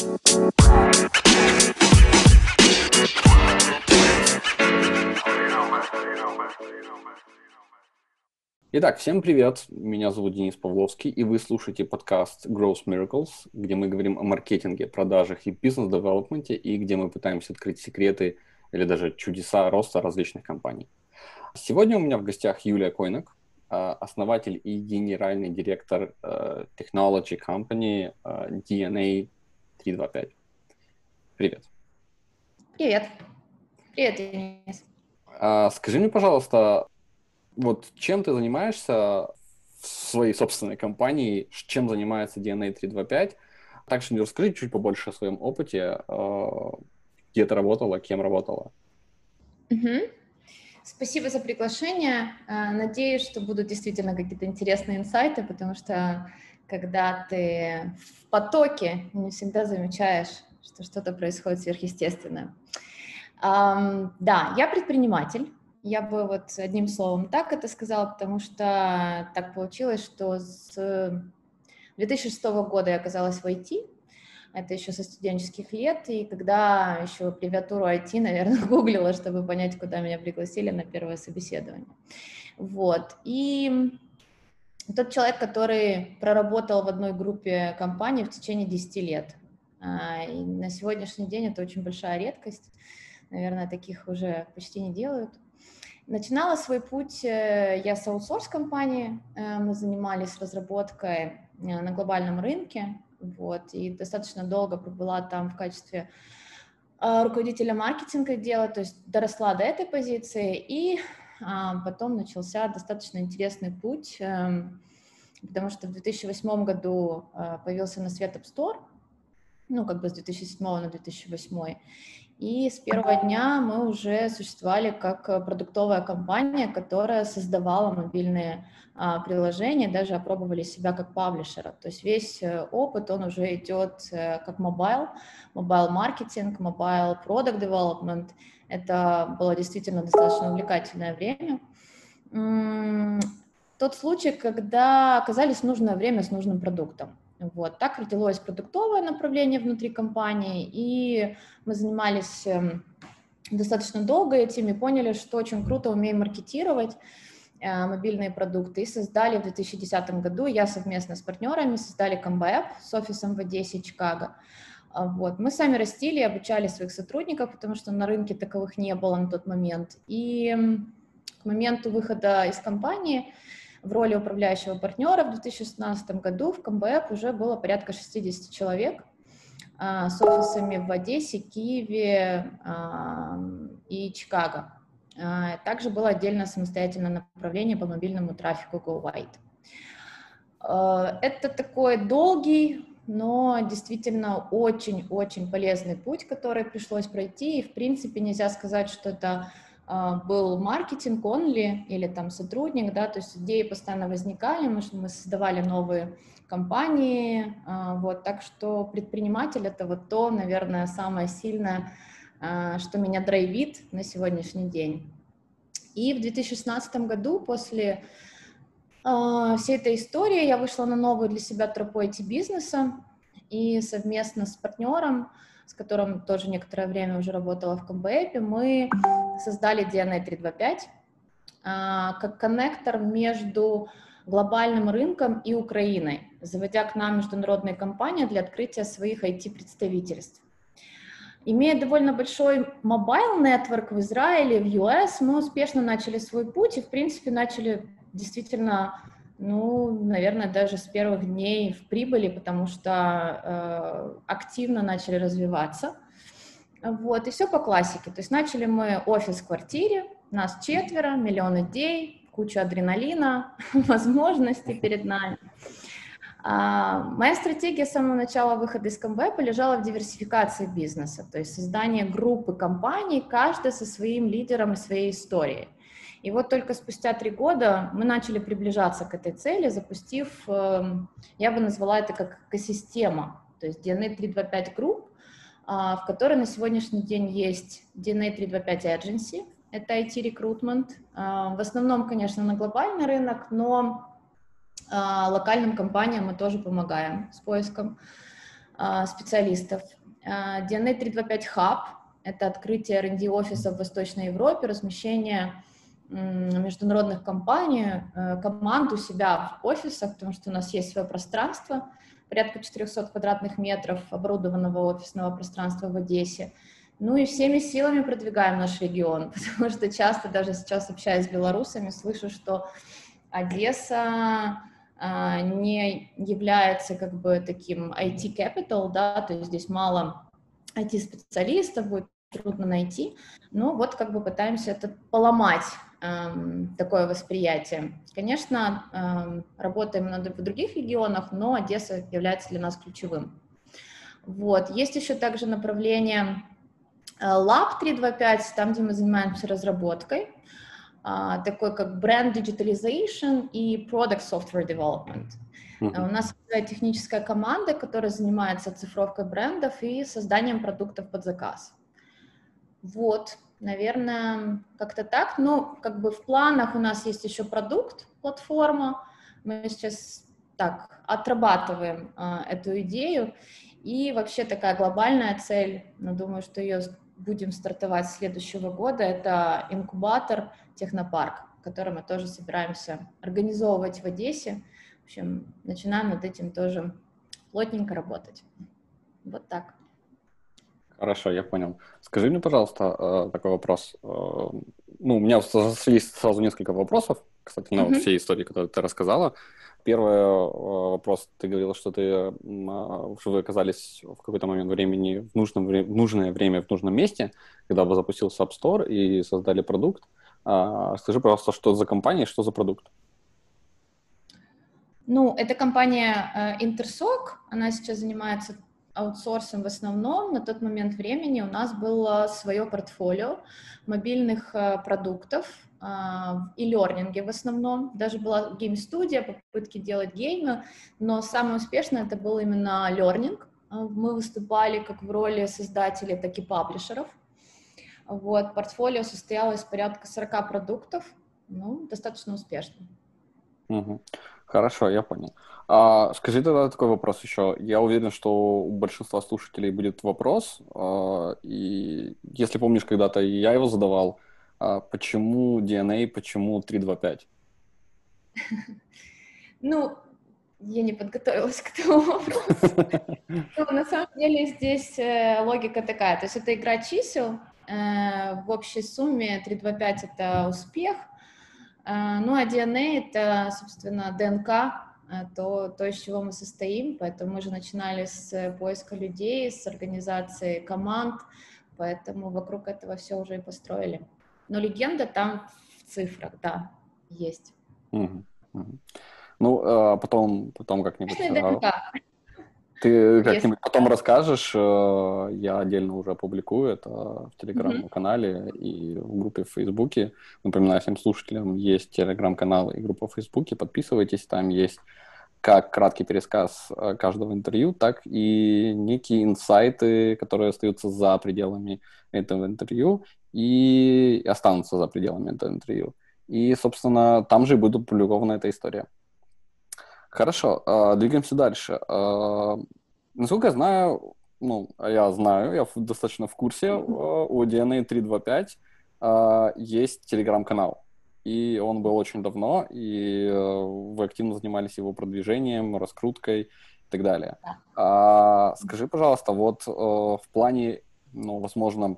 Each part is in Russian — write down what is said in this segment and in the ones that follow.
Итак, всем привет. Меня зовут Денис Павловский, и вы слушаете подкаст Growth Miracles, где мы говорим о маркетинге, продажах и бизнес-девелопменте, и где мы пытаемся открыть секреты или даже чудеса роста различных компаний. Сегодня у меня в гостях Юлия Койнак, а, основатель и генеральный директор а, technology company а, DNA 325. Привет. Привет. Привет, Денис. Скажи мне, пожалуйста, вот чем ты занимаешься в своей собственной компании, чем занимается DNA 325? Также мне расскажи чуть побольше о своем опыте, э, где ты работала, кем работала. Угу. Спасибо за приглашение. Э, надеюсь, что будут действительно какие-то интересные инсайты, потому что когда ты в потоке, не всегда замечаешь, что что-то происходит сверхъестественное. Um, да, я предприниматель, я бы вот одним словом так это сказала, потому что так получилось, что с 2006 года я оказалась в IT, это еще со студенческих лет, и когда еще аббревиатуру IT, наверное, гуглила, чтобы понять, куда меня пригласили на первое собеседование. Вот, и тот человек, который проработал в одной группе компаний в течение 10 лет, а, и на сегодняшний день это очень большая редкость, наверное, таких уже почти не делают. Начинала свой путь э, я с аутсорс-компании, э, мы занимались разработкой э, на глобальном рынке, вот, и достаточно долго пробыла там в качестве руководителя маркетинга дела, то есть доросла до этой позиции, и а, потом начался достаточно интересный путь, эм, потому что в 2008 году появился на свет App Store, ну, как бы с 2007 на 2008, и с первого дня мы уже существовали как э, продуктовая компания, которая создавала мобильные а, приложения, даже опробовали себя как паблишера. То есть весь э, опыт, он уже идет э, как mobile, mobile маркетинг, mobile product development. Это было действительно достаточно увлекательное время. Тот случай, когда оказались нужное время с нужным продуктом. Вот. Так родилось продуктовое направление внутри компании, и мы занимались эм, достаточно долго этим и поняли, что очень круто умеем маркетировать э, мобильные продукты, и создали в 2010 году, я совместно с партнерами создали Combo с офисом в Одессе и Чикаго. А, вот. Мы сами растили и обучали своих сотрудников, потому что на рынке таковых не было на тот момент. И к моменту выхода из компании в роли управляющего партнера в 2016 году в КМБФ уже было порядка 60 человек а, с офисами в Одессе, Киеве а, и Чикаго. Также было отдельно самостоятельное направление по мобильному трафику GoWhite. Это такой долгий, но действительно очень-очень полезный путь, который пришлось пройти, и в принципе нельзя сказать, что это а, был маркетинг only или там сотрудник, да, то есть идеи постоянно возникали, мы, мы создавали новые компании, а, вот, так что предприниматель это вот то, наверное, самое сильное, а, что меня драйвит на сегодняшний день. И в 2016 году после всей этой истории я вышла на новую для себя тропу IT-бизнеса и совместно с партнером с которым тоже некоторое время уже работала в КМБЭПе, мы создали DNA 325 а, как коннектор между глобальным рынком и Украиной, заводя к нам международные компании для открытия своих IT-представительств. Имея довольно большой mobile network в Израиле, в US, мы успешно начали свой путь и, в принципе, начали действительно ну, наверное, даже с первых дней в прибыли, потому что э, активно начали развиваться. Вот, и все по классике. То есть начали мы офис в квартире, нас четверо, миллион идей, куча адреналина, возможностей перед нами. А, моя стратегия с самого начала выхода из КМВ лежала в диверсификации бизнеса, то есть создание группы компаний, каждая со своим лидером и своей историей. И вот только спустя три года мы начали приближаться к этой цели, запустив, эм, я бы назвала это как экосистема, то есть DNA 325 Group, а, в которой на сегодняшний день есть DNA 325 Agency, это IT-рекрутмент, а, в основном, конечно, на глобальный рынок, но а, локальным компаниям мы тоже помогаем с поиском специалистов. DNA 325 Hub — это открытие R&D офисов в Восточной Европе, размещение международных компаний, э, команд у себя в офисах, потому что у нас есть свое пространство, порядка 400 квадратных метров оборудованного офисного пространства в Одессе. Ну и всеми силами продвигаем наш регион, потому что часто даже сейчас, общаясь с белорусами, слышу, что Одесса а, не является как бы таким IT capital, да, то есть здесь мало IT-специалистов, будет трудно найти, но вот как бы пытаемся это поломать, такое восприятие. Конечно, эм, работаем в других регионах, но Одесса является для нас ключевым. Вот. Есть еще также направление э, Lab 325, там, где мы занимаемся разработкой, э, такой как бренд digitalization и product software development. Uh-huh. У нас техническая команда, которая занимается цифровкой брендов и созданием продуктов под заказ. Вот, наверное, как-то так. Но как бы в планах у нас есть еще продукт, платформа. Мы сейчас так отрабатываем а, эту идею. И вообще такая глобальная цель, но думаю, что ее будем стартовать следующего года, это инкубатор Технопарк, который мы тоже собираемся организовывать в Одессе. В общем, начинаем над этим тоже плотненько работать. Вот так. Хорошо, я понял. Скажи мне, пожалуйста, э, такой вопрос. Э, ну, у меня есть сразу несколько вопросов, кстати, на mm-hmm. всей истории, которую ты рассказала. Первый э, вопрос, ты говорила, что ты, а, вы оказались в какой-то момент времени в, нужном, в нужное время в нужном месте, когда вы запустился App Store и создали продукт. А, скажи, пожалуйста, что за компания, что за продукт? Ну, это компания Intersoc, она сейчас занимается аутсорсом в основном. На тот момент времени у нас было свое портфолио мобильных э, продуктов э, и лернинге в основном. Даже была гейм-студия, попытки делать геймы, но самое успешное это был именно лернинг. Мы выступали как в роли создателей, так и паблишеров. Вот, портфолио состояло из порядка 40 продуктов, ну, достаточно успешно. Хорошо, я понял. А, скажи тогда такой вопрос еще. Я уверен, что у большинства слушателей будет вопрос, а, и если помнишь, когда-то я его задавал, а, почему DNA, почему 325? Ну, я не подготовилась к этому вопросу. На самом деле здесь э, логика такая, то есть это игра чисел, э, в общей сумме 325 это успех, ну а DNA это, собственно, ДНК Э, то, то, из чего мы состоим, поэтому мы же начинали с поиска людей, с организации команд, поэтому вокруг этого все уже и построили. Но легенда там в цифрах, да, есть. Угу, угу. Ну, а потом, потом как-нибудь... Ты как-нибудь Если... потом расскажешь, э, я отдельно уже опубликую это в телеграм-канале mm-hmm. и в группе в Фейсбуке. Напоминаю всем слушателям, есть телеграм-канал и группа в Фейсбуке, подписывайтесь, там есть как краткий пересказ э, каждого интервью, так и некие инсайты, которые остаются за пределами этого интервью и останутся за пределами этого интервью. И, собственно, там же и будет опубликована эта история. Хорошо, э, двигаемся дальше. Э, насколько я знаю, ну, я знаю, я достаточно в курсе, у DNA 325 есть телеграм-канал. И он был очень давно, и вы активно занимались его продвижением, раскруткой и так далее. Да. А, скажи, пожалуйста, вот в плане, ну, возможно,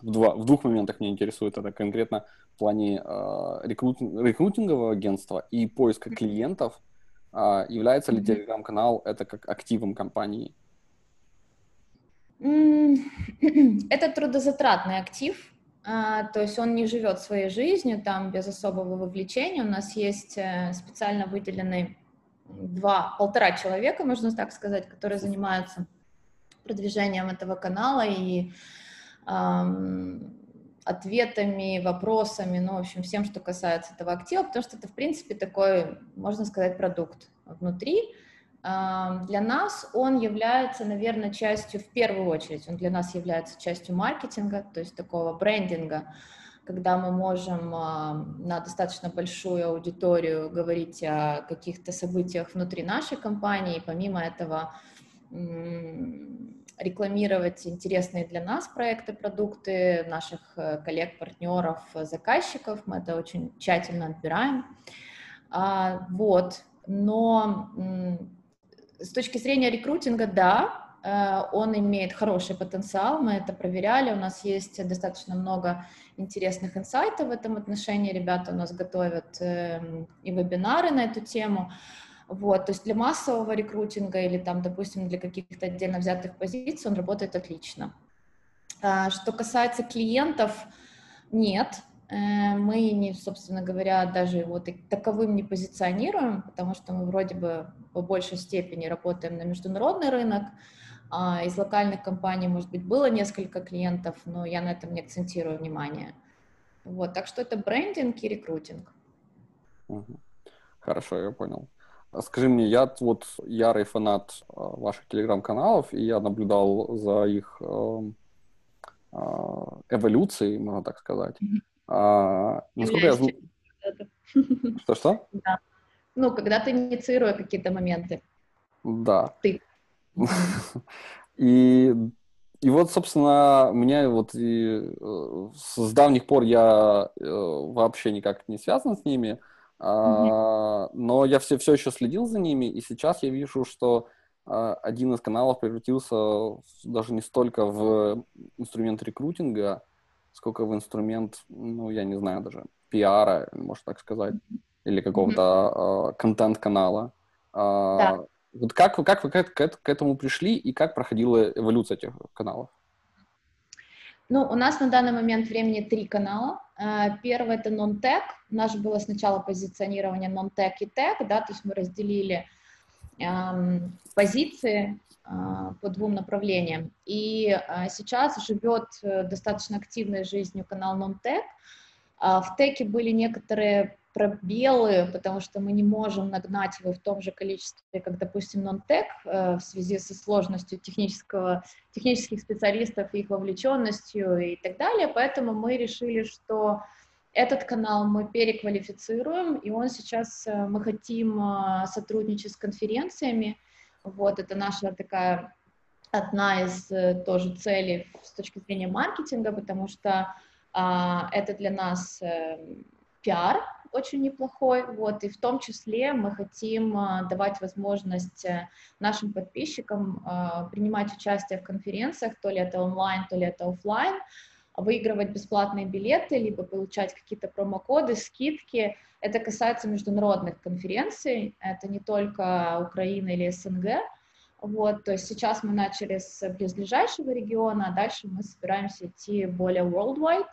в, два, в двух моментах меня интересует это конкретно в плане э, рекрут, рекрутингового агентства и поиска клиентов – а, является ли телеграм-канал это как активом компании? Это трудозатратный актив, а, то есть он не живет своей жизнью там без особого вовлечения. У нас есть э, специально выделенные два, полтора человека, можно так сказать, которые занимаются продвижением этого канала и эм, ответами, вопросами, ну, в общем, всем, что касается этого актива, потому что это, в принципе, такой, можно сказать, продукт внутри. Для нас он является, наверное, частью, в первую очередь, он для нас является частью маркетинга, то есть такого брендинга, когда мы можем на достаточно большую аудиторию говорить о каких-то событиях внутри нашей компании, и помимо этого рекламировать интересные для нас проекты, продукты наших э, коллег, партнеров, заказчиков. Мы это очень тщательно отбираем. А, вот. Но с точки зрения рекрутинга, да, э, он имеет хороший потенциал, мы это проверяли, у нас есть достаточно много интересных инсайтов в этом отношении, ребята у нас готовят эм, и вебинары на эту тему, вот, то есть для массового рекрутинга или там, допустим, для каких-то отдельно взятых позиций он работает отлично. А, что касается клиентов, нет, э, мы не, собственно говоря, даже его таковым не позиционируем, потому что мы вроде бы по большей степени работаем на международный рынок, а из локальных компаний, может быть, было несколько клиентов, но я на этом не акцентирую внимание. Вот, так что это брендинг и рекрутинг. Хорошо, я понял. Скажи мне, я вот ярый фанат э, ваших телеграм-каналов, и я наблюдал за их э, э, эволюцией, можно так сказать. А, насколько я. Что-что? Да. Ну, когда ты инициируя какие-то моменты. Да. Ты. И, и вот, собственно, меня вот и, с давних пор я вообще никак не связан с ними. А, но я все, все еще следил за ними, и сейчас я вижу, что а, один из каналов превратился даже не столько в инструмент рекрутинга, сколько в инструмент, ну, я не знаю даже, пиара, можно так сказать, или какого-то mm-hmm. контент-канала. Да. Вот как, как вы к, к, к этому пришли и как проходила эволюция этих каналов? Ну, у нас на данный момент времени три канала. Э, первый — это non-tech. У нас же было сначала позиционирование non-tech и tech, да, то есть мы разделили эм, позиции э, по двум направлениям. И э, сейчас живет э, достаточно активной жизнью канал non-tech. Э, в теке были некоторые пробелы, потому что мы не можем нагнать его в том же количестве, как, допустим, non-tech, э, в связи со сложностью технического, технических специалистов, их вовлеченностью и так далее, поэтому мы решили, что этот канал мы переквалифицируем, и он сейчас, э, мы хотим э, сотрудничать с конференциями, вот, это наша такая одна из тоже целей с точки зрения маркетинга, потому что а, это для нас пиар очень неплохой, вот, и в том числе мы хотим а, давать возможность э, нашим подписчикам а, принимать участие в конференциях, то ли это онлайн, то ли это офлайн, выигрывать бесплатные билеты, либо получать какие-то промокоды, скидки. Это касается международных конференций, это не только Украина или СНГ, вот, то есть сейчас мы начали с близлежащего региона, а дальше мы собираемся идти более worldwide,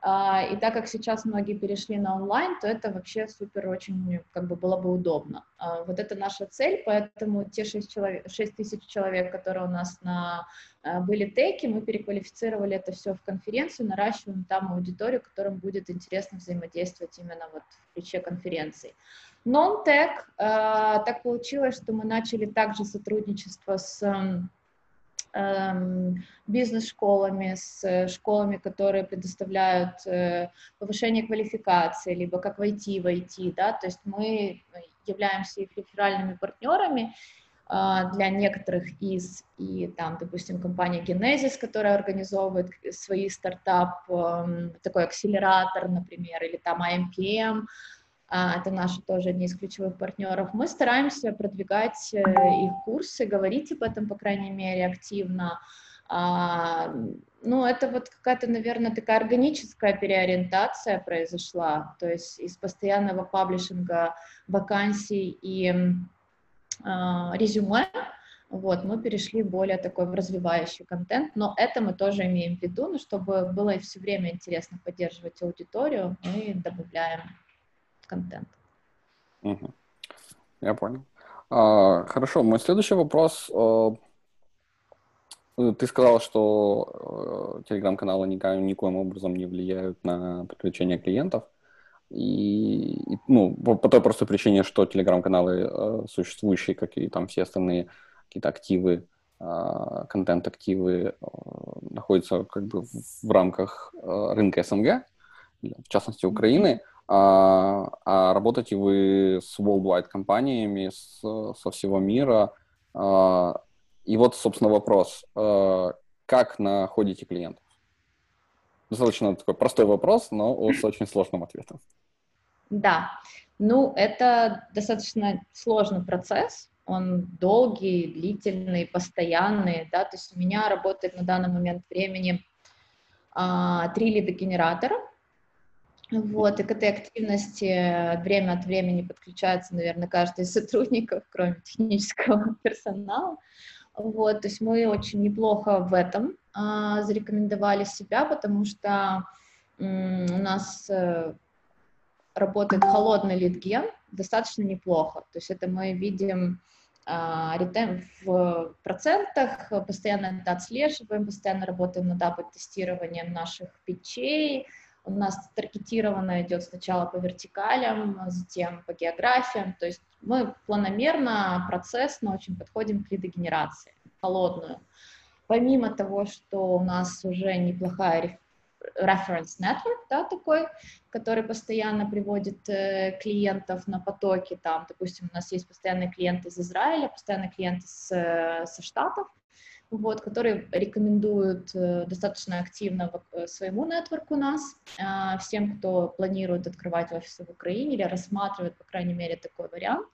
и так как сейчас многие перешли на онлайн, то это вообще супер очень как бы было бы удобно. А, вот это наша цель, поэтому те 6, человек, 6 тысяч человек, которые у нас на, а, были теки, мы переквалифицировали это все в конференцию, наращиваем там аудиторию, которым будет интересно взаимодействовать именно вот в ключе конференции. Non-tech, так получилось, что мы начали также сотрудничество с бизнес-школами, с э, школами, которые предоставляют э, повышение квалификации, либо как войти в IT, да, то есть мы являемся их реферальными партнерами а, для некоторых из, и там, допустим, компания Genesis, которая организовывает свои стартап, эм, такой акселератор, например, или там IMPM, это наши тоже одни из ключевых партнеров, мы стараемся продвигать э, их курсы, говорить об этом, по крайней мере, активно. А, ну, это вот какая-то, наверное, такая органическая переориентация произошла, то есть из постоянного паблишинга вакансий и а, резюме, вот, мы перешли более такой в развивающий контент, но это мы тоже имеем в виду, но чтобы было все время интересно поддерживать аудиторию, мы добавляем контент. Угу. Я понял. А, хорошо, мой следующий вопрос. А, ты сказал, что э, телеграм-каналы никоим, никоим образом не влияют на привлечение клиентов. И, ну, по, по той простой причине, что телеграм-каналы э, существующие, как и там все остальные какие-то активы, контент-активы находятся как бы в, рамках рынка СНГ, в частности Украины. А, а работаете вы с worldwide компаниями с, со всего мира. А, И вот, собственно, вопрос. Э, как находите клиентов? Достаточно такой простой вопрос, но с очень сложным ответом. Да, ну, это достаточно сложный процесс, он долгий, длительный, постоянный, да, то есть у меня работает на данный момент времени а, три лидогенератора, вот, и к этой активности время от времени подключается, наверное, каждый из сотрудников, кроме технического персонала. Вот, то есть мы очень неплохо в этом а, зарекомендовали себя, потому что м, у нас э, работает холодный литген достаточно неплохо. То есть это мы видим а, в процентах, постоянно это отслеживаем, постоянно работаем над АБ-тестированием наших печей, у нас таргетированно идет сначала по вертикалям, затем по географиям, то есть мы планомерно, процессно очень подходим к лидогенерации, холодную. Помимо того, что у нас уже неплохая reference network, да, такой, который постоянно приводит э, клиентов на потоки, там, допустим, у нас есть постоянные клиенты из Израиля, постоянные клиенты с, э, со Штатов, вот, которые рекомендуют э, достаточно активно э, своему нетворку нас, э, всем, кто планирует открывать офисы в Украине или рассматривает, по крайней мере, такой вариант.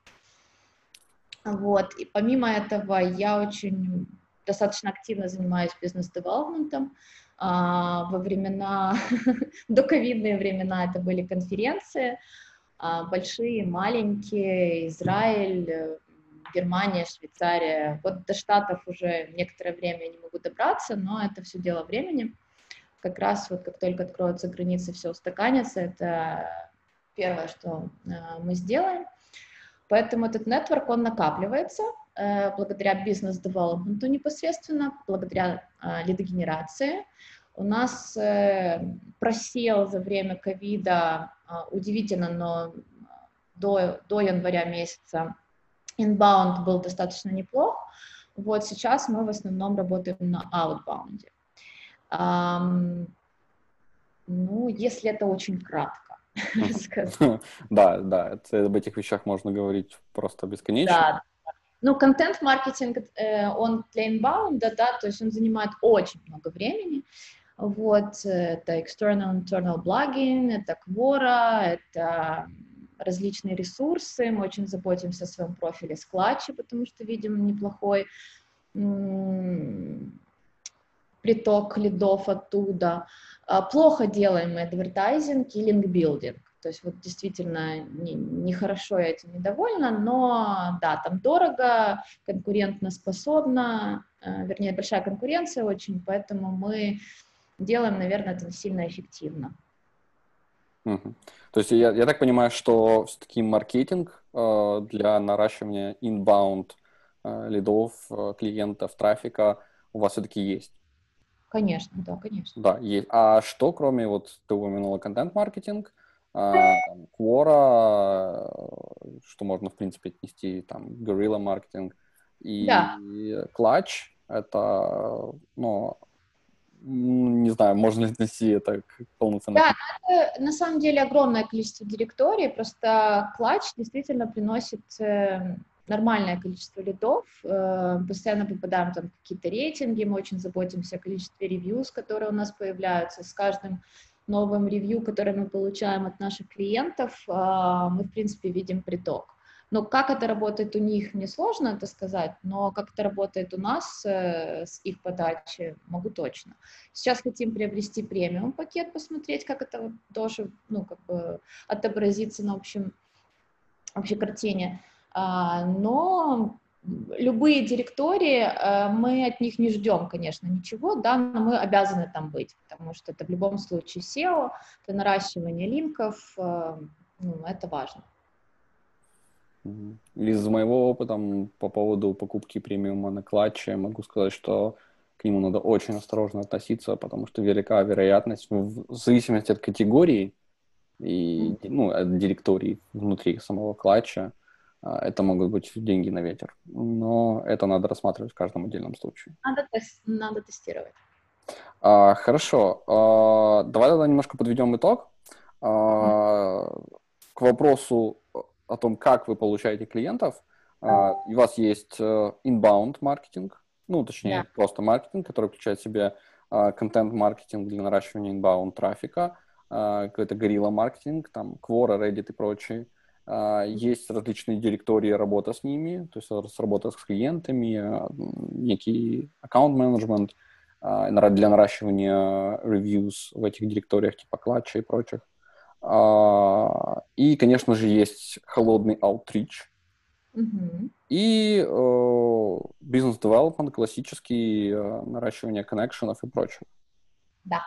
Вот, и помимо этого я очень достаточно активно занимаюсь бизнес-девелопментом, а, во времена, до ковидные времена это были конференции, а, большие, маленькие, Израиль, э, Германия, Швейцария. Вот до Штатов уже некоторое время не могу добраться, но это все дело времени. Как раз вот как только откроются границы, все устаканится, это первое, что э, мы сделаем. Поэтому этот нетворк, он накапливается э, благодаря бизнес-девелопменту непосредственно, благодаря э, лидогенерации. У нас просел за время ковида, удивительно, но до, до января месяца inbound был достаточно неплох. Вот сейчас мы в основном работаем на outbound. Um, ну, если это очень кратко. Да, да, об этих вещах можно говорить просто бесконечно. Да, ну, контент-маркетинг, э, он для inbound, да, то есть он занимает очень много времени. Вот, это external, internal blogging, это Quora, это различные ресурсы, мы очень заботимся о своем профиле складче, потому что видим неплохой приток лидов оттуда. А, плохо делаем мы адвертайзинг и линкбилдинг. То есть вот действительно нехорошо не, я этим недовольна, но да, там дорого, конкурентно способно, э, вернее, большая конкуренция очень, поэтому мы делаем, наверное, это сильно эффективно. Угу. То есть я, я так понимаю, что все-таки маркетинг э, для наращивания inbound э, лидов, э, клиентов, трафика у вас все-таки есть? Конечно, да, конечно. Да, есть. А что, кроме, вот ты упомянула контент-маркетинг, э, Quora, э, что можно, в принципе, отнести, там, Guerrilla маркетинг и да. Clutch, это, ну, не знаю, можно ли отнести это к полноценному. Да, это на самом деле огромное количество директорий, просто клатч действительно приносит э, нормальное количество лидов, э, постоянно попадаем там какие-то рейтинги, мы очень заботимся о количестве ревьюз, которые у нас появляются, с каждым новым ревью, которое мы получаем от наших клиентов, э, мы, в принципе, видим приток. Но как это работает у них, мне сложно это сказать, но как это работает у нас э, с их подачи, могу точно. Сейчас хотим приобрести премиум пакет, посмотреть, как это тоже, ну, как бы отобразится на общем, общей картине. А, но любые директории, э, мы от них не ждем, конечно, ничего, да, но мы обязаны там быть, потому что это в любом случае SEO, это наращивание линков, э, ну, это важно. Из моего опыта по поводу покупки премиума на клатче могу сказать, что к нему надо очень осторожно относиться, потому что велика вероятность в зависимости от категории и ну, от директории внутри самого клатча, а, это могут быть деньги на ветер. Но это надо рассматривать в каждом отдельном случае. Надо, надо тестировать. А, хорошо. А, давай тогда немножко подведем итог. А, к вопросу о том, как вы получаете клиентов. Uh, у вас есть uh, inbound маркетинг, ну, точнее, Да. просто маркетинг, который включает в себя а, контент-маркетинг для наращивания inbound трафика, а, какой-то горилла-маркетинг, там, Quora, Reddit и прочие. А, Есть различные директории, работа с ними, то есть работа с клиентами, а, некий аккаунт-менеджмент а, для наращивания reviews в этих директориях, типа Clutch и прочих. А, И, конечно же, есть холодный outreach, Мгм. и э, бизнес-девелопмент, классический, э, наращивание коннекшенов и прочего. Да.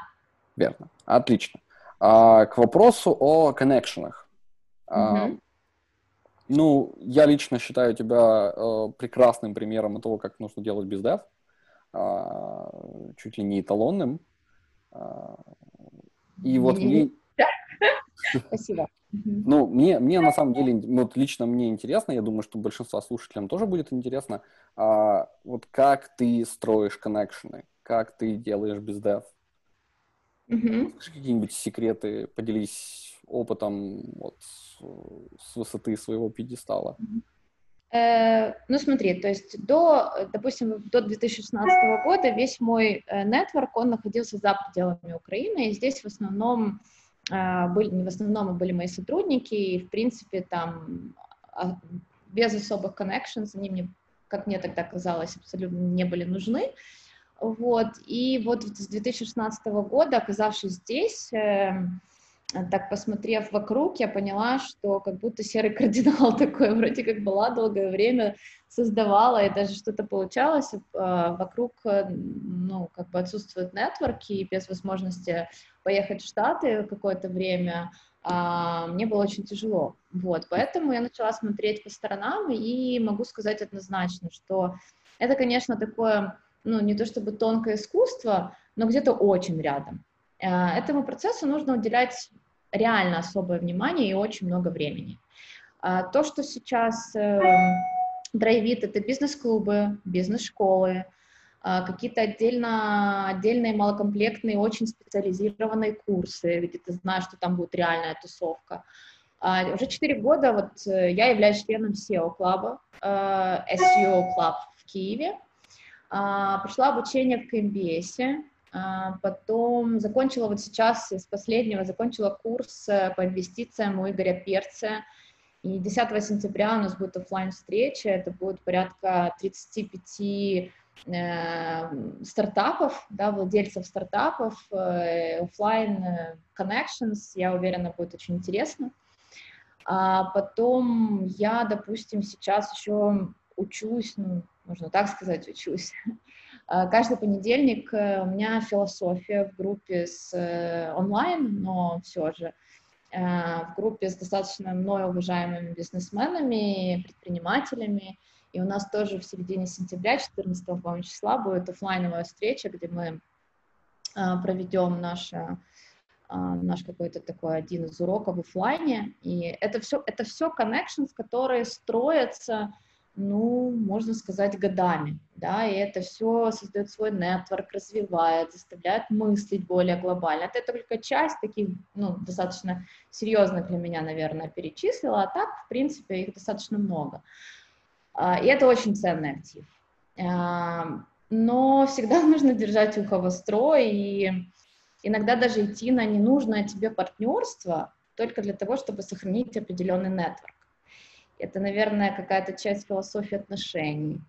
Верно. Отлично. А, к вопросу о коннекшенах. А, Мгм. ну, я лично считаю тебя э, прекрасным примером того, как нужно делать бездев. А, чуть ли не эталонным. А, и вот Не-не-не. мне, Спасибо. Ну, мне, мне на самом деле, вот лично мне интересно, я думаю, что большинство слушателям тоже будет интересно, а, вот как ты строишь коннекшены, как ты делаешь бездев. Скажи какие-нибудь секреты, поделись опытом вот, с, с высоты своего пьедестала. Э, Ну, смотри, то есть до, допустим, до 2016 года весь мой э, нетворк, он находился за пределами Украины, и здесь в основном э, были, не в основном, а были мои сотрудники, и, в принципе, там а, без особых connections они мне, как мне тогда казалось, абсолютно не были нужны. Вот, и вот с 2016 года, оказавшись здесь, э, так посмотрев вокруг, я поняла, что как будто серый кардинал такой, вроде как была долгое время, создавала, и даже что-то получалось, а вокруг, э, ну, как бы отсутствуют нетворки, и без возможности поехать в Штаты какое-то время, а, мне было очень тяжело, вот, поэтому я начала смотреть по сторонам, и могу сказать однозначно, что это, конечно, такое, ну, не то чтобы тонкое искусство, но где-то очень рядом. Э, Этому процессу нужно уделять реально особое внимание и очень много времени. А То, что сейчас э, драйвит, это бизнес-клубы, бизнес-школы, а, какие-то отдельно, отдельные малокомплектные, очень специализированные курсы, где ты знаешь, что там будет реальная тусовка. А, Уже 4 года вот э, я являюсь членом SEO клуба, SEO Club в Киеве. А, Прошла обучение в КМБСе, а, потом закончила вот сейчас из последнего, закончила курс э, по инвестициям у Игоря Перца, и 10 сентября у нас будет офлайн встреча это будет порядка 35 э, стартапов, да, владельцев стартапов, э, офлайн э, connections, я уверена, будет очень интересно. А потом я, допустим, сейчас еще учусь, ну, можно так сказать, учусь. А, Каждый понедельник э, у меня философия в группе с э, онлайн, но все же э, в группе с достаточно мной уважаемыми бизнесменами, предпринимателями. И у нас тоже в середине сентября, 14 по числа, будет офлайновая встреча, где мы а, проведем наше а, наш какой-то такой один из уроков в офлайне. И это все, это все connections, которые строятся, ну, можно сказать, годами, да, и это все создает свой нетворк, развивает, заставляет мыслить более глобально. Это только часть таких, ну, достаточно серьезных для меня, наверное, перечислила, а так, в принципе, их достаточно много. А, И это очень ценный актив. А, Но всегда нужно держать ухо востро и иногда даже идти на ненужное тебе партнерство только для того, чтобы сохранить определенный нетворк. Это, наверное, какая-то часть философии отношений.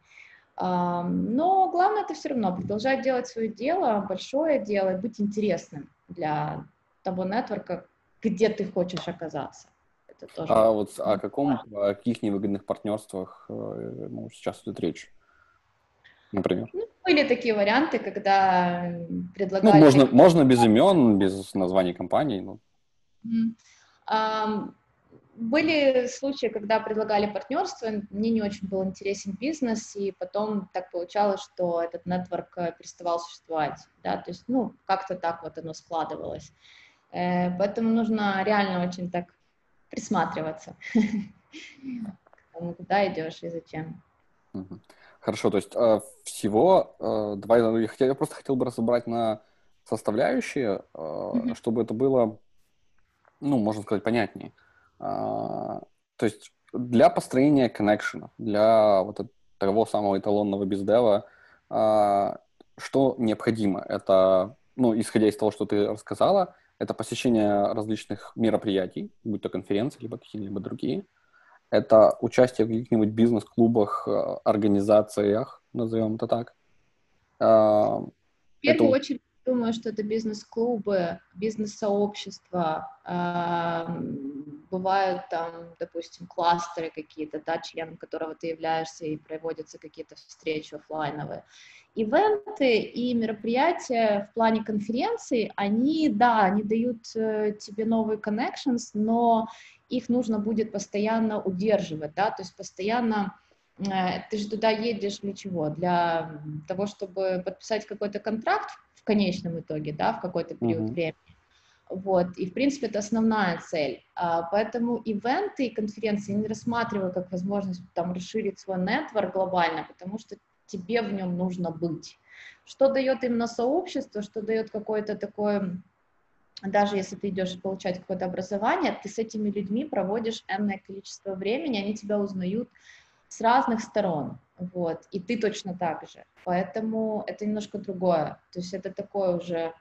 Но главное это все равно продолжать делать свое дело, большое дело, и быть интересным для того нетворка, где ты хочешь оказаться. Это тоже. А вот о каком, о каких невыгодных партнерствах э, ну, сейчас идет речь? Например. Ну, были такие варианты, когда предлагали... Ну, можно, можно без имен, без названий компаний. Ну. Мгм. Ам, Были случаи, когда предлагали партнерство, мне не очень был интересен бизнес, и потом так получалось, что этот нетворк э, переставал существовать, да, то есть, ну, как-то так вот оно складывалось. Э, Поэтому нужно реально очень так присматриваться к тому, куда идешь и зачем. Хорошо, то есть э, всего, э, давай, ну, я, я просто хотел бы разобрать на составляющие, Мгм. чтобы это было, ну, можно сказать, понятнее. А, то есть для построения коннекшена, для вот того самого эталонного бездева, а, что необходимо? Это, ну, исходя из того, что ты рассказала, это посещение различных мероприятий, будь то конференции, либо какие-либо другие. Это участие в каких-нибудь бизнес-клубах, э, организациях, назовем это так. А, в первую это... очередь, думаю, что это бизнес-клубы, бизнес-сообщества, бывают там, допустим, кластеры какие-то, да, членом которого ты являешься, и проводятся какие-то встречи офлайновые. Ивенты и мероприятия в плане конференций, они, да, они дают э, тебе новые connections, но их нужно будет постоянно удерживать, да, то есть постоянно ты же туда едешь для чего? Для того, чтобы подписать какой-то контракт в конечном итоге, да, в какой-то период mm-hmm. времени. Вот, и, в принципе, это основная цель. А, поэтому ивенты и конференции не рассматриваю как возможность там расширить свой нетворк глобально, потому что тебе в нем нужно быть. Что дает именно сообщество, что дает какое-то такое, даже если ты идешь получать какое-то образование, ты с этими людьми проводишь энное количество времени, они тебя узнают с разных сторон, вот, и ты точно так же. Поэтому это немножко другое. То есть это такое уже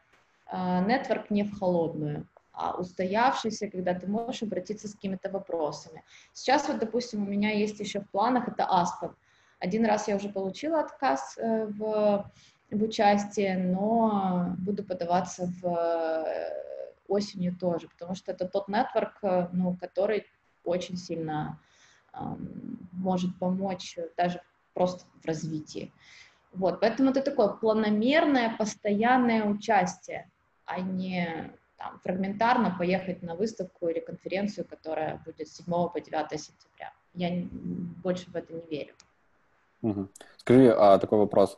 а, нетворк не в холодную, а устоявшийся, когда ты можешь обратиться с какими-то вопросами. Сейчас вот, допустим, у меня есть еще в планах, это Аспен. Один раз я уже получила отказ э, в, в участии, но буду подаваться в э, осенью тоже, потому что это тот нетворк, э, ну, который очень сильно может помочь даже просто в развитии. Вот, поэтому это такое планомерное, постоянное участие а не там, фрагментарно поехать на выставку или конференцию, которая будет с 7 по 9 сентября. Я больше в это не верю. Угу. Скажи, а такой вопрос.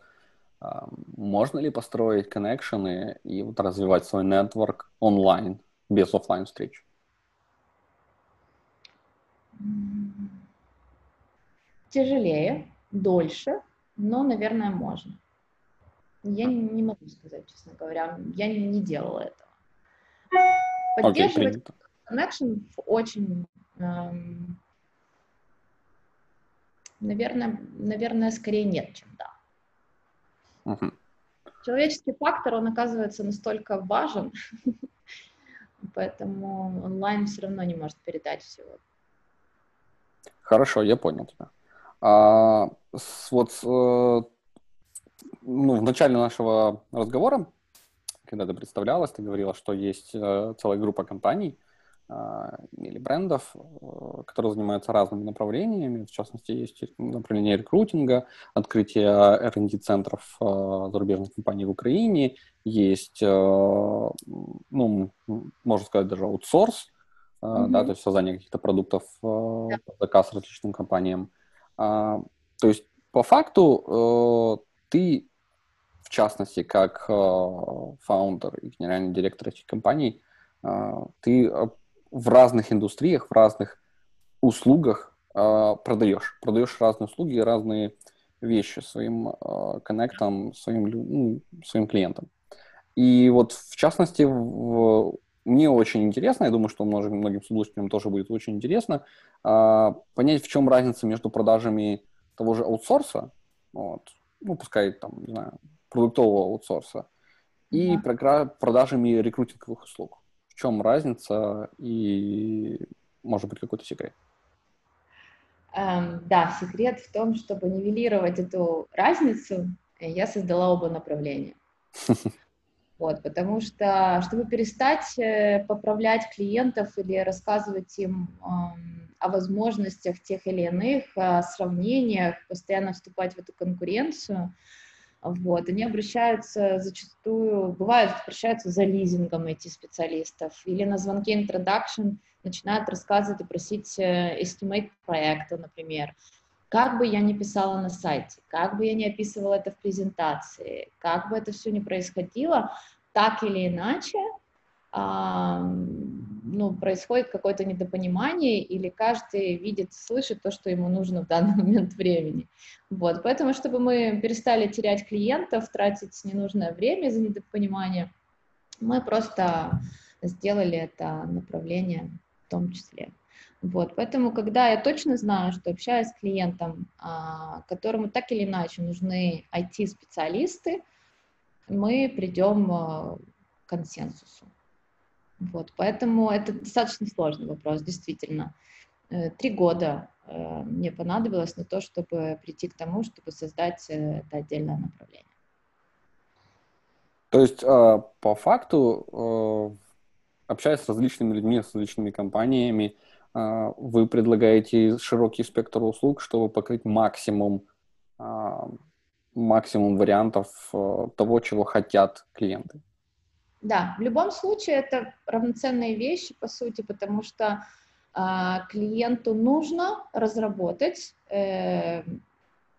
А, можно ли построить коннекшены и вот развивать свой нетворк онлайн, без офлайн встреч? Тяжелее, дольше, но, наверное, можно. Я не могу сказать, честно говоря. Я не делала этого. Поддерживать okay, connection очень, эм, наверное, наверное, скорее нет, чем да. Uh-huh. Человеческий фактор, он оказывается настолько важен, поэтому онлайн все равно не может передать всего. Хорошо, я понял тебя. А, с, вот э, ну, в начале нашего разговора, когда ты представлялась, ты говорила, что есть э, целая группа компаний э, или брендов, э, которые занимаются разными направлениями. В частности, есть направление рекрутинга, открытие R&D-центров э, зарубежных компаний в Украине, есть, э, ну, можно сказать, даже аутсорс, э, mm-hmm. да, то есть создание каких-то продуктов э, yeah. заказ различным компаниям. Э, то есть по факту э, ты в частности, как э, фаундер и генеральный директор этих компаний, э, ты в разных индустриях, в разных услугах продаешь. Продаешь разные услуги, разные вещи своим коннектам, своим, ну, своим клиентам. И вот, в частности, в, мне очень интересно, я думаю, что многим, многим слушателям тоже будет очень интересно, понять, в чем разница между продажами того же аутсорса, вот, ну, пускай там, не знаю, продуктового аутсорса и да. продажами рекрутинговых услуг. В чем разница и, может быть, какой-то секрет? Um, да, секрет в том, чтобы нивелировать эту разницу, я создала оба направления. Вот, потому что, чтобы перестать э, поправлять клиентов или рассказывать им эм, о возможностях тех или иных, о сравнениях, постоянно вступать в эту конкуренцию, вот, они обращаются зачастую, бывает, обращаются за лизингом эти специалистов, или на звонке introduction начинают рассказывать и просить э, estimate проекта, например. Как бы я ни писала на сайте, как бы я ни описывала это в презентации, как бы это все ни происходило, так или иначе а, ну, происходит какое-то недопонимание, или каждый видит, слышит то, что ему нужно в данный момент времени. Вот, поэтому, чтобы мы перестали терять клиентов, тратить ненужное время за недопонимание, мы просто сделали это направление в том числе. Вот, поэтому, когда я точно знаю, что общаюсь с клиентом, а, которому так или иначе нужны IT-специалисты, мы придем а, к консенсусу. Вот, поэтому это достаточно сложный вопрос, действительно. Э, три года э, мне понадобилось на то, чтобы прийти к тому, чтобы создать э, это отдельное направление. То есть, а, по факту, общаясь с различными людьми, с различными компаниями, вы предлагаете широкий спектр услуг, чтобы покрыть максимум, а, максимум вариантов того, чего хотят клиенты. Да, в любом случае это равноценные вещи, по сути, потому что клиенту нужно разработать э,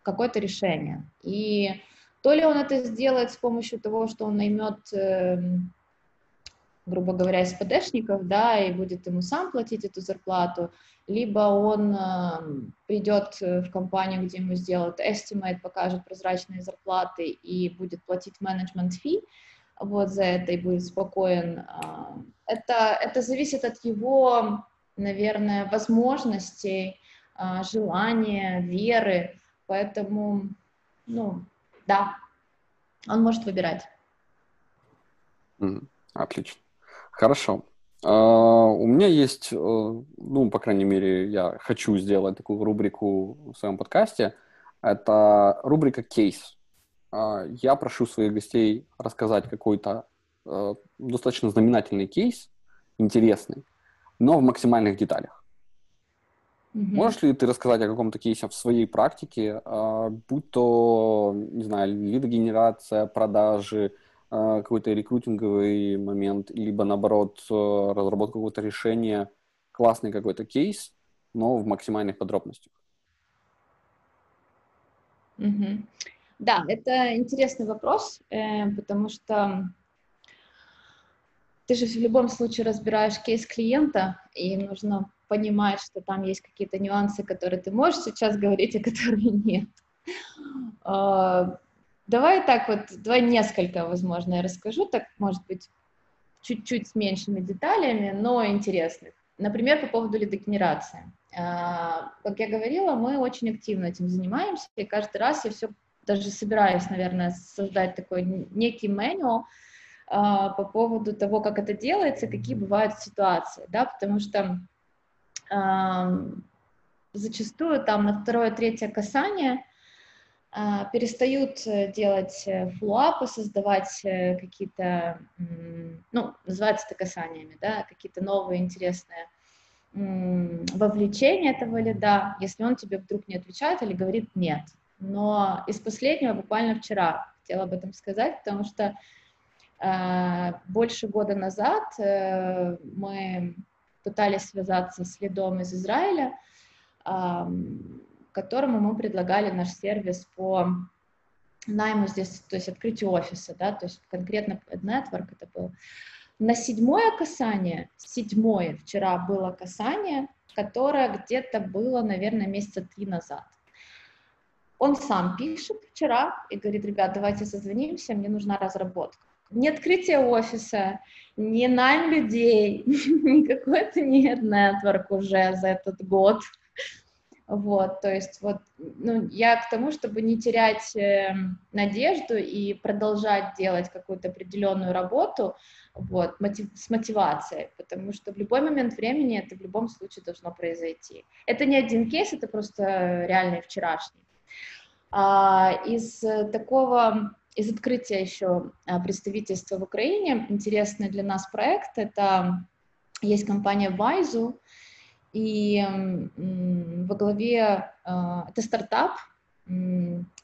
какое-то решение. И то ли он это сделает с помощью того, что он наймет, э, грубо говоря, СПДшников, да, и будет ему сам платить эту зарплату, либо он э, придет в компанию, где ему сделают estimate, покажет прозрачные зарплаты и будет платить management fee, вот за это и будет спокоен. А, это, это зависит от его, наверное, возможностей, а, желания, веры. Поэтому, ну, да, он может выбирать. Отлично. Хорошо. Uh, у меня есть, uh, ну, по крайней мере, я хочу сделать такую рубрику в своем подкасте. Это рубрика «Кейс». А, я прошу своих гостей рассказать какой-то э, достаточно знаменательный кейс, интересный, но в максимальных деталях. Mm-hmm. Можешь ли ты рассказать о каком-то кейсе в своей практике, э, будь то, не знаю, лидогенерация, продажи, э, какой-то рекрутинговый момент, либо, наоборот, разработка какого-то решения, классный какой-то кейс, но в максимальных подробностях? Mm-hmm. Да, это интересный вопрос, э, потому что ты же в любом случае разбираешь кейс клиента, и нужно понимать, что там есть какие-то нюансы, которые ты можешь сейчас говорить, а которые нет. Давай так вот, давай несколько, возможно, я расскажу, так, может быть, чуть-чуть с меньшими деталями, но интересных. Например, по поводу лидогенерации. А, как я говорила, мы очень активно этим занимаемся, и каждый раз я все даже собираюсь, наверное, создать такой некий мануал а, по поводу того, как это делается, какие бывают ситуации, да, потому что зачастую там на второе, третье касание перестают делать флуапы, создавать э, какие-то, ну, называется это касаниями, да, какие-то новые интересные вовлечения этого лида, если он тебе вдруг не отвечает или говорит нет, но из последнего буквально вчера хотела об этом сказать, потому что э, больше года назад э, мы пытались связаться с лидом из Израиля, э, которому мы предлагали наш сервис по найму здесь, то есть открытию офиса, да, то есть конкретно Network это был. На седьмое касание, седьмое вчера было касание, которое где-то было, наверное, месяца три назад. Он сам пишет вчера и говорит, ребят, давайте созвонимся, мне нужна разработка. Не открытие офиса, не найм людей, никакой это не network уже за этот год. Вот, то есть вот, ну, я к тому, чтобы не терять э, надежду и продолжать делать какую-то определенную работу, вот, мотив, с мотивацией, потому что в любой момент времени это в любом случае должно произойти. Это не один кейс, это просто реальный вчерашний. А, из такого, из открытия еще а, представительства в Украине, интересный для нас проект, это есть компания Вайзу, и во главе, а, это стартап,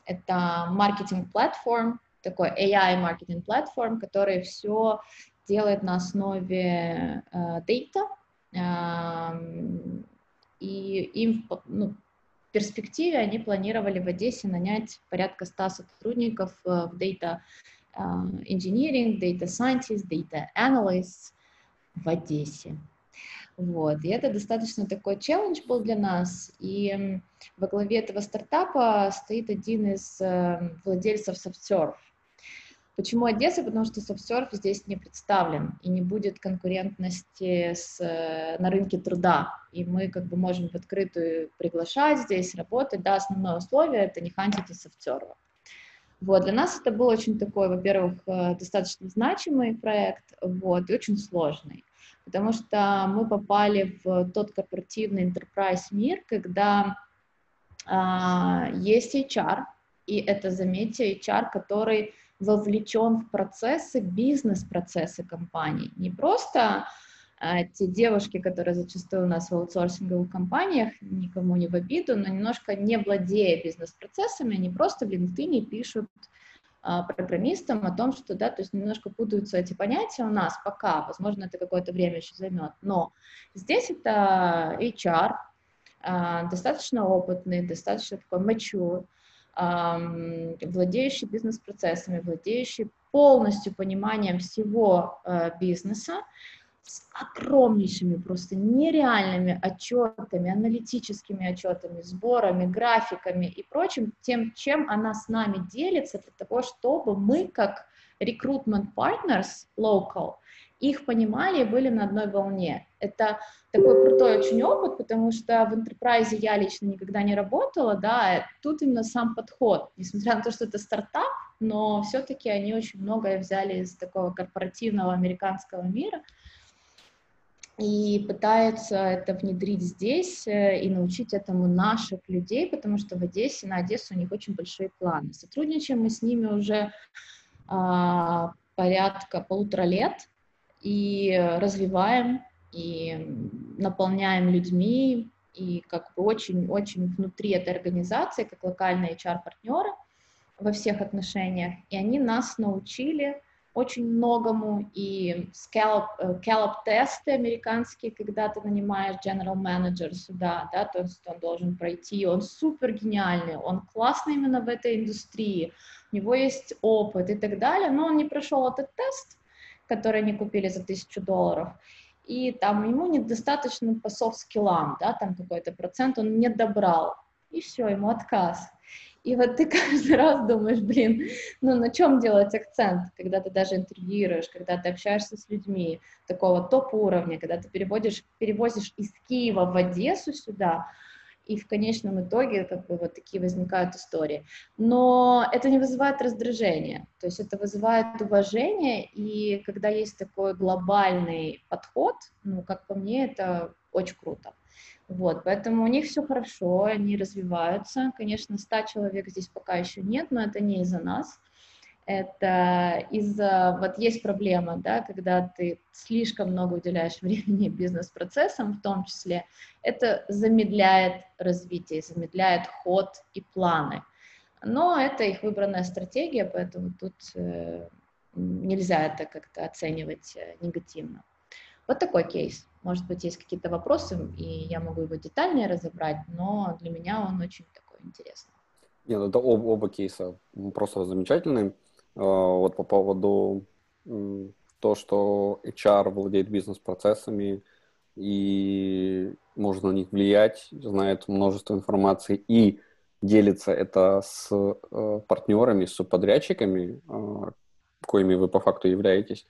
это маркетинг-платформ, такой AI-маркетинг платформ, который все делает на основе data, и им ну, перспективе они планировали в Одессе нанять порядка 100 сотрудников э, в Data Engineering, Data Scientist, Data Analyst в Одессе. Вот. И это достаточно такой челлендж был для нас. И во главе этого стартапа стоит один из э, владельцев SoftServe. Почему Одесса? Потому что софтсерф здесь не представлен и не будет конкурентности с, э, на рынке труда. И мы как бы можем в открытую приглашать здесь, работать. Да, основное условие — это не и софтсерва. Вот, для нас это был очень такой, во-первых, э, достаточно значимый проект, вот, и очень сложный, потому что мы попали в тот корпоративный enterprise мир, когда а, есть HR, и это, заметьте, HR, который вовлечен в процессы, бизнес-процессы компаний. Не просто а, те девушки, которые зачастую у нас в аутсорсинговых компаниях, никому не в обиду, но немножко не владея бизнес-процессами, они просто в LinkedIn пишут программистам о том, что, да, то есть немножко путаются эти понятия у нас пока, возможно, это какое-то время еще займет, но здесь это HR, а, достаточно опытный, достаточно такой mature, владеющий бизнес-процессами, владеющий полностью пониманием всего э, бизнеса, с огромнейшими, просто нереальными отчетами, аналитическими отчетами, сборами, графиками и прочим, тем, чем она с нами делится для того, чтобы мы, как recruitment partners local, их понимали и были на одной волне. Это такой крутой очень опыт, потому что в enterprise я лично никогда не работала, да, тут именно сам подход, несмотря на то, что это стартап, но все-таки они очень многое взяли из такого корпоративного американского мира и пытаются это внедрить здесь э, и научить этому наших людей, потому что в Одессе, на Одессу у них очень большие планы. Сотрудничаем мы с ними уже а, порядка полутора лет, и развиваем, и наполняем людьми, и как бы очень-очень внутри этой организации, как локальные HR-партнеры во всех отношениях, и они нас научили очень многому, и scallop-тесты э, американские, когда ты нанимаешь general manager сюда, да, то есть он должен пройти, он супер гениальный, он классный именно в этой индустрии, у него есть опыт и так далее, но он не прошел этот тест, которые они купили за тысячу долларов, и там ему недостаточно по софт-скиллам, да, там какой-то процент он не добрал, и все, ему отказ. И вот ты каждый раз думаешь, блин, ну на чем делать акцент, когда ты даже интервьюируешь, когда ты общаешься с людьми такого топ-уровня, когда ты переводишь, перевозишь из Киева в Одессу сюда, и в конечном итоге как бы вот такие возникают истории. Но это не вызывает раздражения, то есть это вызывает уважение, и когда есть такой глобальный подход, ну, как по мне, это очень круто. Вот, поэтому у них все хорошо, они развиваются. Конечно, 100 человек здесь пока еще нет, но это не из-за нас это из-за, вот есть проблема, да, когда ты слишком много уделяешь времени бизнес-процессам, в том числе, это замедляет развитие, замедляет ход и планы. Но это их выбранная стратегия, поэтому тут э, нельзя это как-то оценивать э, негативно. Вот такой кейс. Может быть, есть какие-то вопросы, и я могу его детальнее разобрать, но для меня он очень такой интересный. Нет, это оба, оба кейса просто замечательные. А, вот по поводу то, что HR владеет бизнес-процессами и может на них влиять, знает множество информации и делится это с э, партнерами, с подрядчиками, э, коими вы по факту являетесь.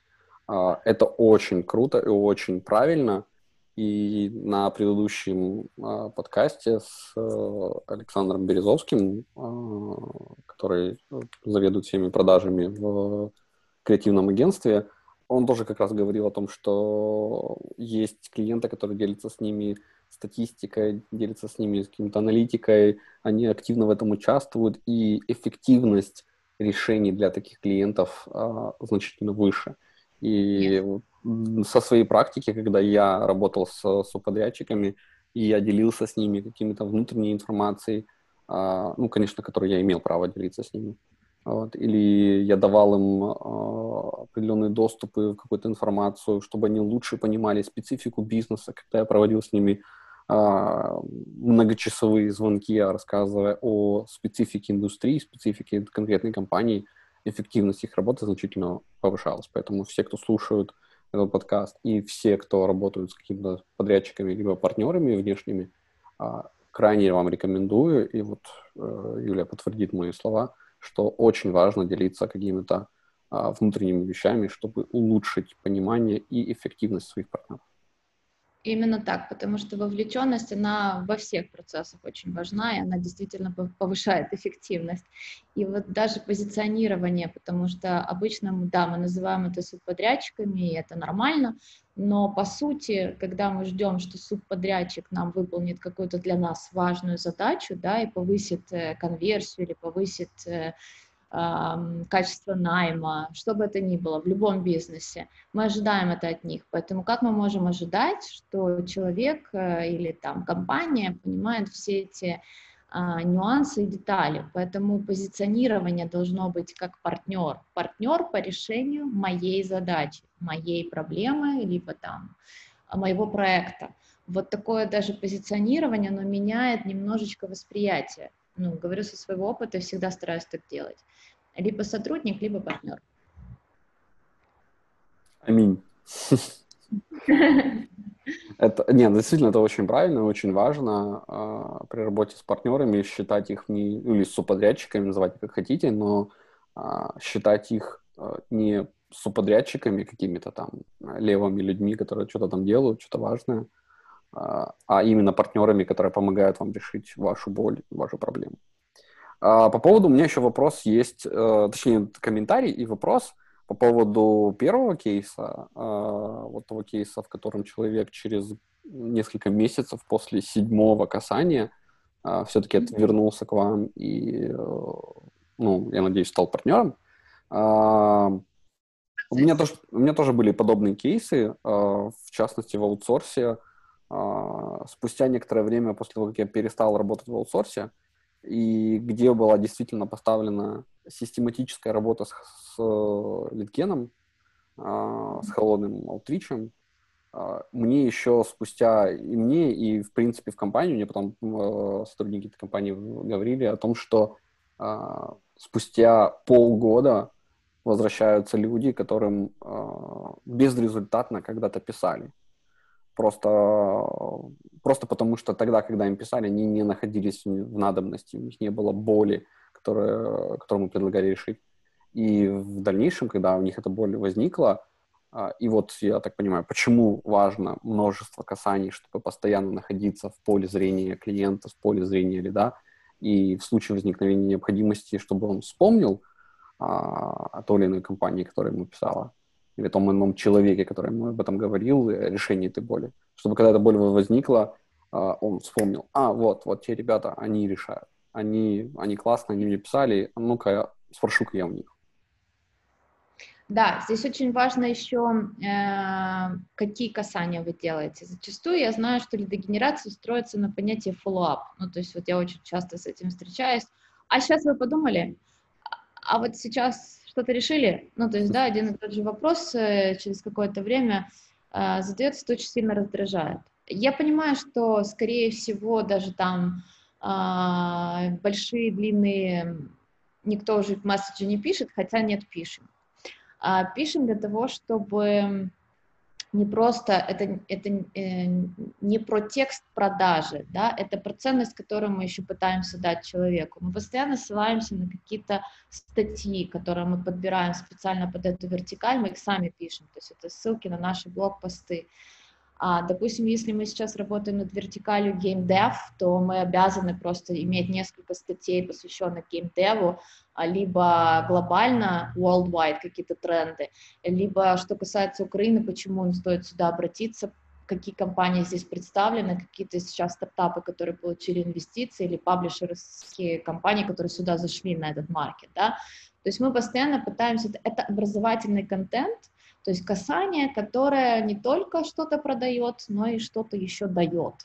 Э, это очень круто и очень правильно – и на предыдущем э, подкасте с э, Александром Березовским, э, который заведует всеми продажами в креативном агентстве, он тоже как раз говорил о том, что есть клиенты, которые делятся с ними статистикой, делятся с ними каким-то аналитикой, они активно в этом участвуют, и эффективность решений для таких клиентов а, значительно выше. И yes со своей практики, когда я работал с субподрядчиками, и я делился с ними какими-то внутренней информацией, а, ну, конечно, которой я имел право делиться с ними. Вот. Или я давал им а, определенные доступы в какую-то информацию, чтобы они лучше понимали специфику бизнеса, когда я проводил с ними а, многочасовые звонки, рассказывая о специфике индустрии, специфике конкретной компании, эффективность их работы значительно повышалась. Поэтому все, кто слушают этот подкаст, и все, кто работают с какими-то подрядчиками либо партнерами внешними, а, крайне вам рекомендую, и вот э, Юлия подтвердит мои слова, что очень важно делиться какими-то а, внутренними вещами, чтобы улучшить понимание и эффективность своих партнеров. Именно так, потому что вовлеченность, она во всех процессах очень важна, и она действительно повышает эффективность. И вот даже позиционирование, потому что обычно, да, мы называем это субподрядчиками, и это нормально, но по сути, когда мы ждем, что субподрядчик нам выполнит какую-то для нас важную задачу, да, и повысит э, конверсию или повысит э, качество найма, что бы это ни было, в любом бизнесе. Мы ожидаем это от них. Поэтому как мы можем ожидать, что человек э, или там компания понимает все эти а, нюансы и детали. Поэтому позиционирование должно быть как партнер. Партнер по решению моей задачи, моей проблемы, либо там моего проекта. Вот такое даже позиционирование, оно меняет немножечко восприятие. Ну, говорю со своего опыта, всегда стараюсь так делать либо сотрудник, либо партнер. Аминь. Это, нет, действительно, это очень правильно, очень важно э, при работе с партнерами считать их не, ну, или с субподрядчиками, называть как хотите, но э, считать их э, не субподрядчиками какими-то там левыми людьми, которые что-то там делают, что-то важное, а именно партнерами, которые помогают вам решить вашу боль, вашу проблему. А, по поводу, у меня еще вопрос есть, э, точнее, комментарий и вопрос по поводу первого кейса, а, вот того кейса, в котором человек через несколько месяцев после седьмого касания а, все-таки вернулся к вам и, э, ну, я надеюсь, стал партнером. У меня, тоже, у меня тоже были подобные кейсы, в частности, в аутсорсе. Спустя некоторое время после того, как я перестал работать в аутсорсе, и где была действительно поставлена систематическая работа с, с э, литкеном, э, с холодным аутричем, э, мне еще спустя, и мне, и в принципе в компанию, мне потом э, сотрудники этой компании говорили о том, что спустя полгода возвращаются люди, которым безрезультатно когда-то писали. Просто, просто потому, что тогда, когда им писали, они не находились в надобности, у них не было боли, которая, которую мы предлагали решить. И в дальнейшем, когда у них эта боль возникла, а, и вот я так понимаю, почему важно множество касаний, чтобы постоянно находиться в поле зрения клиента, в поле зрения лида, и в случае возникновения необходимости, чтобы он вспомнил а, о той или иной компании, которая ему писала, или том ином человеке, который ему об этом говорил, решение этой боли. Чтобы когда эта боль возникла, а, он вспомнил, а, вот, вот те ребята, они решают. Они, они классно, они мне писали, ну-ка, спрошу-ка я у них. Да, здесь очень важно еще, э, какие касания вы делаете. Зачастую я знаю, что лидогенерация строится на понятии follow-up. Ну, то есть вот я очень часто с этим встречаюсь. А сейчас вы подумали, а вот сейчас что-то решили, ну, то есть, да, один и тот же вопрос э, через какое-то время э, задается, это очень сильно раздражает. Я понимаю, что, скорее всего, даже там э, большие, длинные, никто уже месседжи не пишет, хотя нет, пишем. А пишем для того, чтобы не просто, это, это э, не про текст продажи, да, это про ценность, которую мы еще пытаемся дать человеку. Мы постоянно ссылаемся на какие-то статьи, которые мы подбираем специально под эту вертикаль, мы их сами пишем, то есть это ссылки на наши блог-посты. А, допустим, если мы сейчас работаем над вертикалью Game Dev, то мы обязаны просто иметь несколько статей, посвященных Game Dev, а, либо глобально, worldwide какие-то тренды, либо что касается Украины, почему им стоит сюда обратиться, какие компании здесь представлены, какие-то сейчас стартапы, которые получили инвестиции, или паблишерские компании, которые сюда зашли на этот маркет, да. То есть мы постоянно пытаемся, это образовательный контент, то есть касание, которое не только что-то продает, но и что-то еще дает.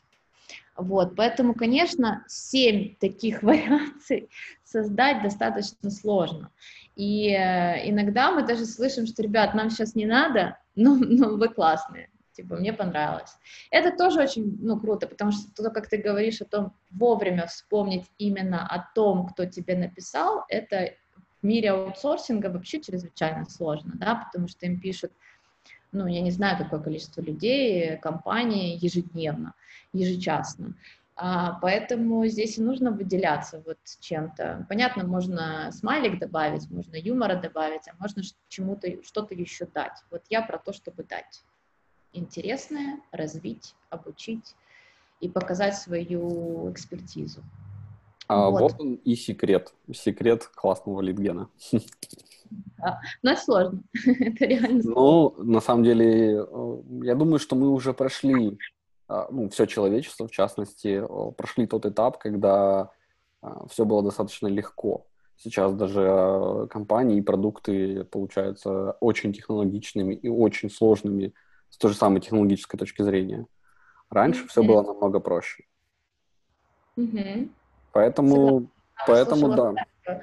Вот, поэтому, конечно, семь таких вариаций создать достаточно сложно. И э, иногда мы даже слышим, что, ребят, нам сейчас не надо, но, но вы классные, типа, мне понравилось. Это тоже очень, ну, круто, потому что то, как ты говоришь о том, вовремя вспомнить именно о том, кто тебе написал, это мире аутсорсинга вообще чрезвычайно сложно, да, потому что им пишут, ну, я не знаю, какое количество людей, компании ежедневно, ежечасно. А, поэтому здесь и нужно выделяться вот чем-то. Понятно, можно смайлик добавить, можно юмора добавить, а можно чему-то, что-то еще дать. Вот я про то, чтобы дать интересное, развить, обучить и показать свою экспертизу. А вот. вот он и секрет. Секрет классного литгена. Да. Но это сложно. это реально сложно. Ну, на самом деле, э, я думаю, что мы уже прошли, а, ну, все человечество, в частности, прошли тот этап, когда а, все было достаточно легко. Сейчас даже а, компании и продукты получаются очень технологичными и очень сложными с той же самой технологической точки зрения. Раньше mm-hmm. все было намного проще. Mm-hmm. Поэтому, поэтому да.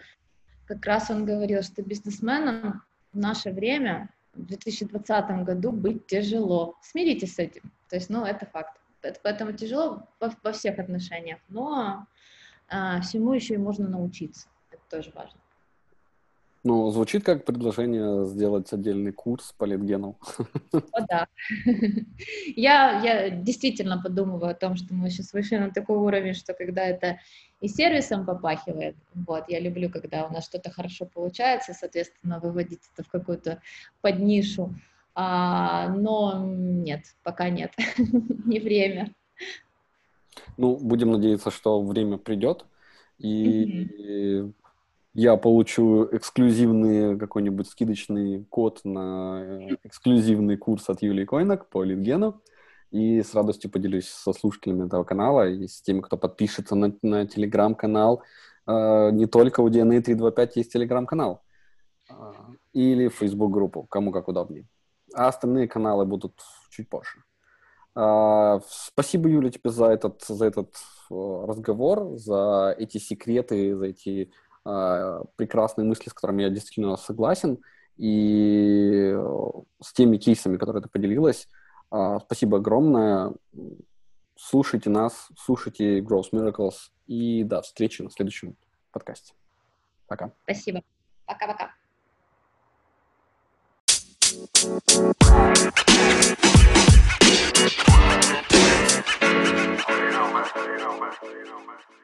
Как раз он говорил, что бизнесменам в наше время, в 2020 году, быть тяжело. Смиритесь с этим. То есть, ну, это факт. Это, поэтому тяжело во, во всех отношениях. Но а, всему еще и можно научиться. Это тоже важно. Ну, звучит как предложение сделать отдельный курс по литгену. О, да. Я, я действительно подумываю о том, что мы сейчас вышли на такой уровень, что когда это и сервисом попахивает, вот, я люблю, когда у нас что-то хорошо получается, соответственно, выводить это в какую-то поднишу, а, но нет, пока нет, не время. Ну, будем надеяться, что время придет, и mm-hmm я получу эксклюзивный какой-нибудь скидочный код на э, эксклюзивный курс от Юлии Койнак по литгену. И с радостью поделюсь со слушателями этого канала и с теми, кто подпишется на, на телеграм-канал. Э, не только у DNA 325 есть телеграм-канал. Э, или Facebook-группу, кому как удобнее. А остальные каналы будут чуть позже. Спасибо, Юля, тебе за этот, за этот разговор, за эти секреты, за эти а, прекрасные мысли, с которыми я действительно согласен, и э, с теми кейсами, которые ты поделилась. А, спасибо огромное. Слушайте нас, слушайте Gross Miracles, и до встречи на следующем подкасте. Пока. Спасибо. Пока-пока. you know, man. You know, man. You know, man.